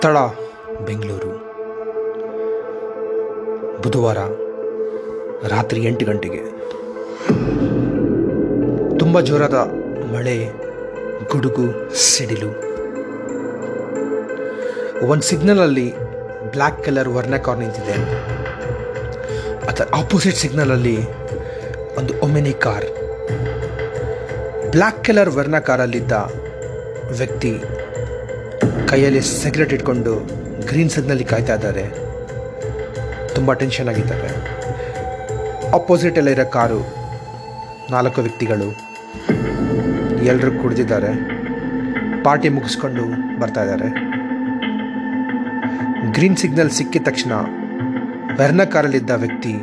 ಸ್ಥಳ ಬೆಂಗಳೂರು. ಬುಧವಾರ ರಾತ್ರಿ ಎಂಟು ಗಂಟೆಗೆ. ತುಂಬ ಜೋರಾದ ಮಳೆ, ಗುಡುಗು, ಸಿಡಿಲು. ಒಂದು ಸಿಗ್ನಲಲ್ಲಿ ಬ್ಲ್ಯಾಕ್ ಕಲರ್ ವರ್ಣ ಕಾರ್ ನಿಂತಿದೆ. ಅದರ ಆಪೋಸಿಟ್ ಸಿಗ್ನಲಲ್ಲಿ ಒಂದು ಒಮೆನಿ ಕಾರ್. ಬ್ಲ್ಯಾಕ್ ಕಲರ್ ವರ್ಣ ಕಾರಲ್ಲಿದ್ದ ವ್ಯಕ್ತಿ ಕೈಯಲ್ಲಿ ಸಿಗರೆಟ್ ಇಟ್ಕೊಂಡು ಗ್ರೀನ್ ಸಿಗ್ನಲ್ಲಿ ಕಾಯ್ತಾ ಇದ್ದಾರೆ. ತುಂಬ ಟೆನ್ಷನ್ ಆಗಿದ್ದಾರೆ. ಅಪೋಸಿಟಲ್ಲಿರೋ ಕಾರು, ನಾಲ್ಕು ವ್ಯಕ್ತಿಗಳು ಎಲ್ಲರೂ ಕುಡಿದಿದ್ದಾರೆ. ಪಾರ್ಟಿ ಮುಗಿಸ್ಕೊಂಡು ಬರ್ತಾ ಇದ್ದಾರೆ. ಗ್ರೀನ್ ಸಿಗ್ನಲ್ ಸಿಕ್ಕಿದ ತಕ್ಷಣ ವೆರ್ನ ಕಾರಲ್ಲಿದ್ದ ವ್ಯಕ್ತಿ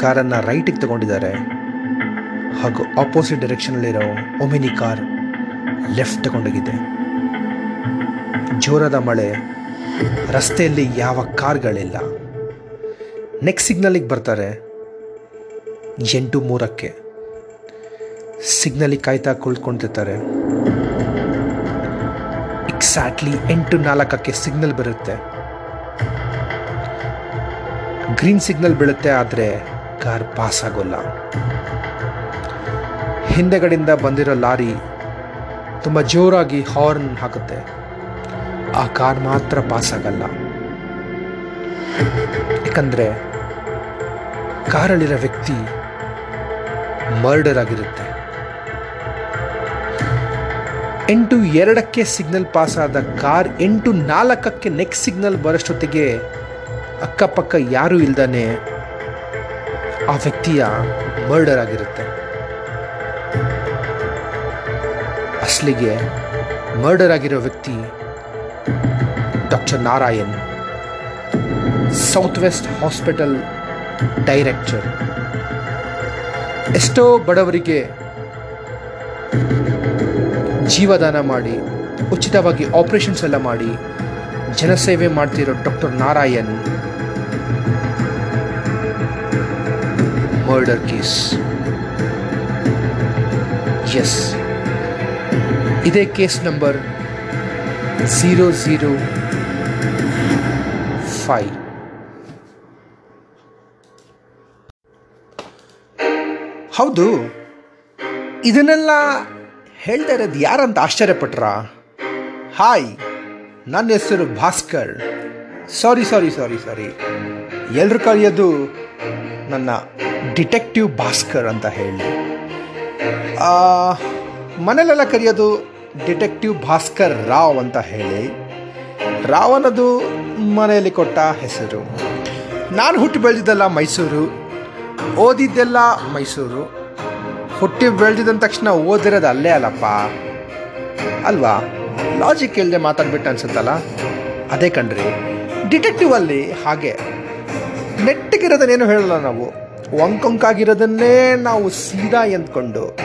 ಕಾರನ್ನು ರೈಟಿಗೆ ತಗೊಂಡಿದ್ದಾರೆ. ಹಾಗೂ ಆಪೋಸಿಟ್ ಡೈರೆಕ್ಷನಲ್ಲಿರೋ ಒಮಿನಿ ಕಾರ್ ಲೆಫ್ಟ್ ತಗೊಂಡೋಗಿದೆ. ಜೋರಾದ ಮಳೆ, ರಸ್ತೆಯಲ್ಲಿ ಯಾವ ಕಾರ್ಗಳಿಲ್ಲ. ನೆಕ್ಸ್ಟ್ ಸಿಗ್ನಲಿಗೆ ಬರ್ತಾರೆ ಎಂಟು ಮೂರಕ್ಕೆ. ಸಿಗ್ನಲಿಗೆ ಕಾಯ್ತಾ ಕುಳಿತುಕೊಂಡಿರ್ತಾರೆ. ಎಕ್ಸಾಕ್ಟ್ಲಿ ಎಂಟು ನಾಲ್ಕಕ್ಕೆ ಸಿಗ್ನಲ್ ಬರುತ್ತೆ. ಗ್ರೀನ್ ಸಿಗ್ನಲ್ ಬೀಳುತ್ತೆ ಆದರೆ ಕಾರ್ ಪಾಸ್ ಆಗೋಲ್ಲ. ಹಿಂದೆಗಡೆಯಿಂದ ಬಂದಿರೋ ಲಾರಿ ತುಂಬ ಜೋರಾಗಿ ಹಾರ್ನ್ ಹಾಕುತ್ತೆ. ಆ ಕಾರ್ ಮಾತ್ರ ಪಾಸ್ ಆಗಲ್ಲ ಯಾಕಂದರೆ ಕಾರಲ್ಲಿರೋ ವ್ಯಕ್ತಿ ಮರ್ಡರ್ ಆಗಿರುತ್ತೆ. ಎಂಟು ಎರಡಕ್ಕೆ ಸಿಗ್ನಲ್ ಪಾಸ್ ಆದ ಕಾರ್ ಎಂಟು ನಾಲ್ಕಕ್ಕೆ ನೆಕ್ಸ್ಟ್ ಸಿಗ್ನಲ್ ಬರೋಷ್ಟೊತ್ತಿಗೆ ಅಕ್ಕಪಕ್ಕ ಯಾರೂ ಇಲ್ದಾನೆ ಆ ವ್ಯಕ್ತಿಯ ಮರ್ಡರ್ ಆಗಿರುತ್ತೆ. ಅಸಲಿಗೆ ಮರ್ಡರ್ ಆಗಿರೋ ವ್ಯಕ್ತಿ doctor Narayan, south hospital director ಎಷ್ಟೋ ಬಡವರಿಗೆ ಜೀವದಾನ ಮಾಡಿ ಉಚಿತವಾಗಿ ಆಪರೇಷನ್ಸ್ ಎಲ್ಲ ಮಾಡಿ ಜನಸೇವೆ ಮಾಡ್ತಿರೋ doctor Narayan murder case yes ಇದೇ case number zero zero five ಹೌದು, ಇದನ್ನೆಲ್ಲ ಹೇಳ್ತಾ ಇರೋದು ಯಾರಂತ ಆಶ್ಚರ್ಯಪಟ್ರ ಹಾಯ್ ನನ್ನ ಹೆಸರು ಭಾಸ್ಕರ್. ಸಾರಿ ಸಾರಿ ಸಾರಿ ಸಾರಿ ಎಲ್ಲರೂ ಕರೆಯೋದು ನನ್ನ ಡಿಟೆಕ್ಟಿವ್ ಭಾಸ್ಕರ್ ಅಂತ ಹೇಳಿ. ಮನೇಲೆಲ್ಲ ಕರೆಯೋದು ಡಿಟೆಕ್ಟಿವ್ ಭಾಸ್ಕರ್ ರಾವ್ ಅಂತ ಹೇಳಿ. ರಾವನದು ಮನೆಯಲ್ಲಿ ಕೊಟ್ಟ ಹೆಸರು. ನಾನು ಹುಟ್ಟಿ ಬೆಳೆದಿದ್ದೆಲ್ಲ ಮೈಸೂರು, ಓದಿದ್ದೆಲ್ಲ ಮೈಸೂರು. ಹುಟ್ಟಿ ಬೆಳೆದಿದ್ದ ತಕ್ಷಣ ಓದಿರೋದು ಅಲ್ಲೇ ಅಲ್ಲಪ್ಪ. ಅಲ್ವಾ? ಲಾಜಿಕ್ ಇಲ್ಲದೆ ಮಾತಾಡ್ಬಿಟ್ಟು ಅನ್ಸುತ್ತಲ್ಲ? ಅದೇ ಕಣ್ರಿ. ಡಿಟೆಕ್ಟಿವ್ ಅಲ್ಲಿ ಹಾಗೆ. ನೆಟ್ಟಗಿರೋದನ್ನೇನು ಹೇಳಲ್ಲ ನಾವು. ಒಂಕೊಂಕಾಗಿರೋದನ್ನೇ ನಾವು ಸೀದಾ ಎಂದ್ಕೊಂಡು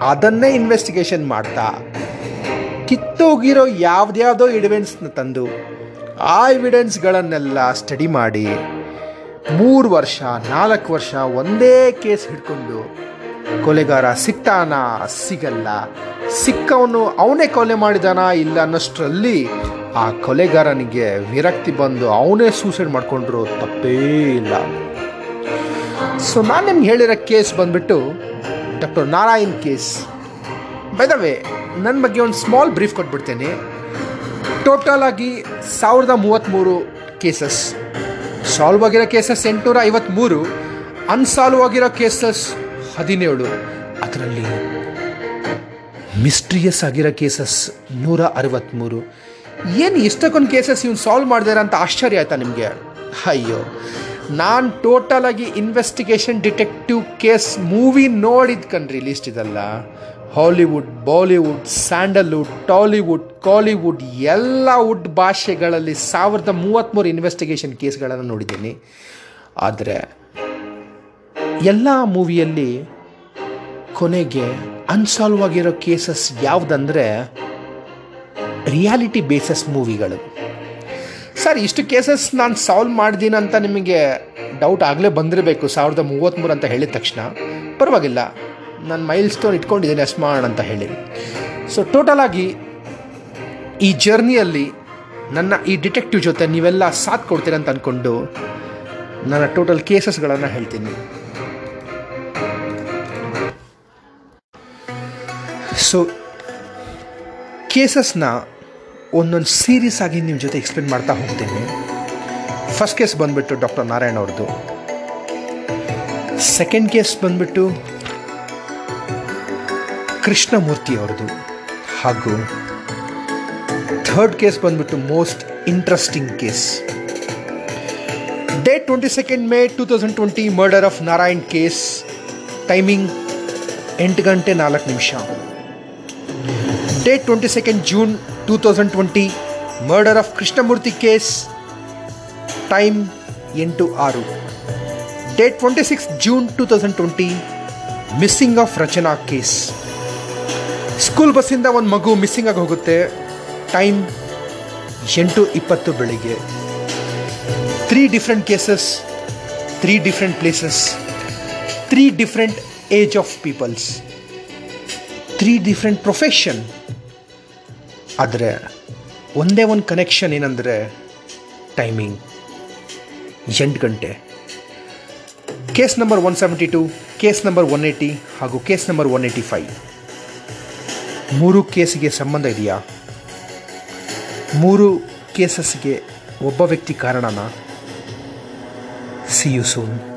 ಅದನ್ನೇ ಇನ್ವೆಸ್ಟಿಗೇಷನ್ ಮಾಡ್ತಾ ಕಿತ್ತೋಗಿರೋ ಯಾವ್ದ್ಯಾವುದೋ ಎವಿಡೆನ್ಸ್ನ ತಂದು ಆ ಎವಿಡೆನ್ಸ್ಗಳನ್ನೆಲ್ಲ ಸ್ಟಡಿ ಮಾಡಿ ಮೂರು ವರ್ಷ, ನಾಲ್ಕು ವರ್ಷ ಒಂದೇ ಕೇಸ್ ಹಿಡ್ಕೊಂಡು ಕೊಲೆಗಾರ ಸಿಗ್ತಾನ ಸಿಗಲ್ಲ, ಸಿಕ್ಕವನು ಅವನೇ ಕೊಲೆ ಮಾಡಿದಾನ ಇಲ್ಲ ಅನ್ನೋಷ್ಟರಲ್ಲಿ ಆ ಕೊಲೆಗಾರನಿಗೆ ವಿರಕ್ತಿ ಬಂದು ಅವನೇ ಸೂಸೈಡ್ ಮಾಡಿಕೊಂಡ್ರು ತಪ್ಪೇ ಇಲ್ಲ. ಸೊ ನಾನು ನಿಮ್ಗೆ ಹೇಳಿರೋ ಕೇಸ್ ಬಂದ್ಬಿಟ್ಟು ಡಾಕ್ಟರ್ ನಾರಾಯಣ್ ಕೇಸ್ ಬೈದವೇ ನನ್ನ ಬಗ್ಗೆ ಒಂದು ಸ್ಮಾಲ್ ಬ್ರೀಫ್ ಕೊಟ್ಬಿಡ್ತೇನೆ. ಟೋಟಲ್ ಆಗಿ ಸಾವಿರದ ಮೂವತ್ತ್ಮೂರು ಕೇಸಸ್ ಸಾಲ್ವ್ ಆಗಿರೋ ಕೇಸಸ್ ಎಂಟುನೂರ ಐವತ್ತ್ಮೂರು ಅನ್ಸಾಲ್ವ್ ಆಗಿರೋ ಕೇಸಸ್ ಹದಿನೇಳು. ಅದರಲ್ಲಿ ಮಿಸ್ಟ್ರಿಯಸ್ ಆಗಿರೋ ಕೇಸಸ್ ನೂರ ಅರವತ್ತ್ಮೂರು ಏನು ಎಷ್ಟಕ್ಕೊಂದು ಕೇಸಸ್ ಇವ್ನು ಸಾಲ್ವ್ ಮಾಡಿದಾರೆ ಅಂತ ಆಶ್ಚರ್ಯ ಆಯ್ತಾ ನಿಮಗೆ? ಅಯ್ಯೋ. ನಾನು ಟೋಟಲ್ ಆಗಿ ಇನ್ವೆಸ್ಟಿಗೇಷನ್ ಡಿಟೆಕ್ಟಿವ್ ಕೇಸ್ ಮೂವಿ ನೋಡಿದ್ ಕಣ್ರಿ ಲಿಸ್ಟ್ ಇದಲ್ಲ. Hollywood Bollywood Sandalwood Tollywood Kollywood ಎಲ್ಲ ವುಡ್ ಭಾಷೆಗಳಲ್ಲಿ ಸಾವಿರದ ಮೂವತ್ತ್ಮೂರು ಇನ್ವೆಸ್ಟಿಗೇಷನ್ ಕೇಸ್ಗಳನ್ನು ನೋಡಿದ್ದೀನಿ. ಆದರೆ ಎಲ್ಲ ಮೂವಿಯಲ್ಲಿ ಕೊನೆಗೆ ಅನ್ಸಾಲ್ವ್ ಆಗಿರೋ ಕೇಸಸ್ ಯಾವುದಂದರೆ ರಿಯಾಲಿಟಿ ಬೇಸಸ್ ಮೂವಿಗಳು. ಸರ್, ಇಷ್ಟು ಕೇಸಸ್ ನಾನು ಸಾಲ್ವ್ ಮಾಡಿದ್ದೀನಿ ಅಂತ ನಿಮಗೆ ಡೌಟ್ ಆಗಲೇ ಬಂದಿರಬೇಕು, ಸಾವಿರದ ಮೂವತ್ತ್ಮೂರು ಅಂತ ಹೇಳಿದ ತಕ್ಷಣ. ಪರವಾಗಿಲ್ಲ. ನಾನು ಮೈಲ್ ಸ್ಟೋನ್ ಇಟ್ಕೊಂಡಿದ್ದೀನಿ ಅಸ್ಮಾನ್ ಅಂತ ಹೇಳಿ. ಸೊ ಟೋಟಲಾಗಿ ಈ ಜರ್ನಿಯಲ್ಲಿ ನನ್ನ ಈ ಡಿಟೆಕ್ಟಿವ್ ಜೊತೆ ನೀವೆಲ್ಲ ಸಾಥ್ ಕೊಡ್ತೀರ ಅಂತ ಅಂದ್ಕೊಂಡು ನನ್ನ ಟೋಟಲ್ ಕೇಸಸ್ಗಳನ್ನು ಹೇಳ್ತೀನಿ. ಸೊ ಕೇಸಸ್ನ ಒಂದೊಂದು ಸೀರೀಸ್ ಆಗಿ ನಿಮ್ಮ ಜೊತೆ ಎಕ್ಸ್ಪ್ಲೇನ್ ಮಾಡ್ತಾ ಹೋಗ್ತೀನಿ. ಫಸ್ಟ್ ಕೇಸ್ ಬಂದುಬಿಟ್ಟು ಡಾಕ್ಟರ್ ನಾರಾಯಣ ಅವ್ರದ್ದು. ಸೆಕೆಂಡ್ ಕೇಸ್ ಬಂದುಬಿಟ್ಟು ಕೃಷ್ಣಮೂರ್ತಿ ಅವ್ರದ್ದು ಹಾಗೂ ಥರ್ಡ್ ಕೇಸ್ ಬಂದ್ಬಿಟ್ಟು most interesting case date twenty second May two thousand twenty murder of Narayan case timing ಎಂಟು ಗಂಟೆ ನಾಲ್ಕು ನಿಮಿಷ. Date twenty second June two thousand twenty murder of Krishnamurthy case time ಎಂಟು ಆರು. Date twenty six June two thousand twenty missing of Rachana case school ಬಸ್ಸಿಂದ ಒಂದು ಮಗು missing ಆಗಿ ಹೋಗುತ್ತೆ. ಟೈಮ್ ಎಂಟು ಇಪ್ಪತ್ತು ಬೆಳಿಗ್ಗೆ. Three different cases three different places three different age of peoples three different profession ಆದರೆ ಒಂದೇ ಒಂದು ಕನೆಕ್ಷನ್ ಏನಂದರೆ ಟೈಮಿಂಗ್ ಎಂಟು ಗಂಟೆ. Case number one seventy two case number one eighty ಹಾಗೂ case number one eighty five ಮೂರು ಕೇಸಿಗೆ ಸಂಬಂಧ ಇದೆಯಾ? ಮೂರು ಕೇಸಸ್ಗೆ ಒಬ್ಬ ವ್ಯಕ್ತಿ ಕಾರಣನಾ? C you soon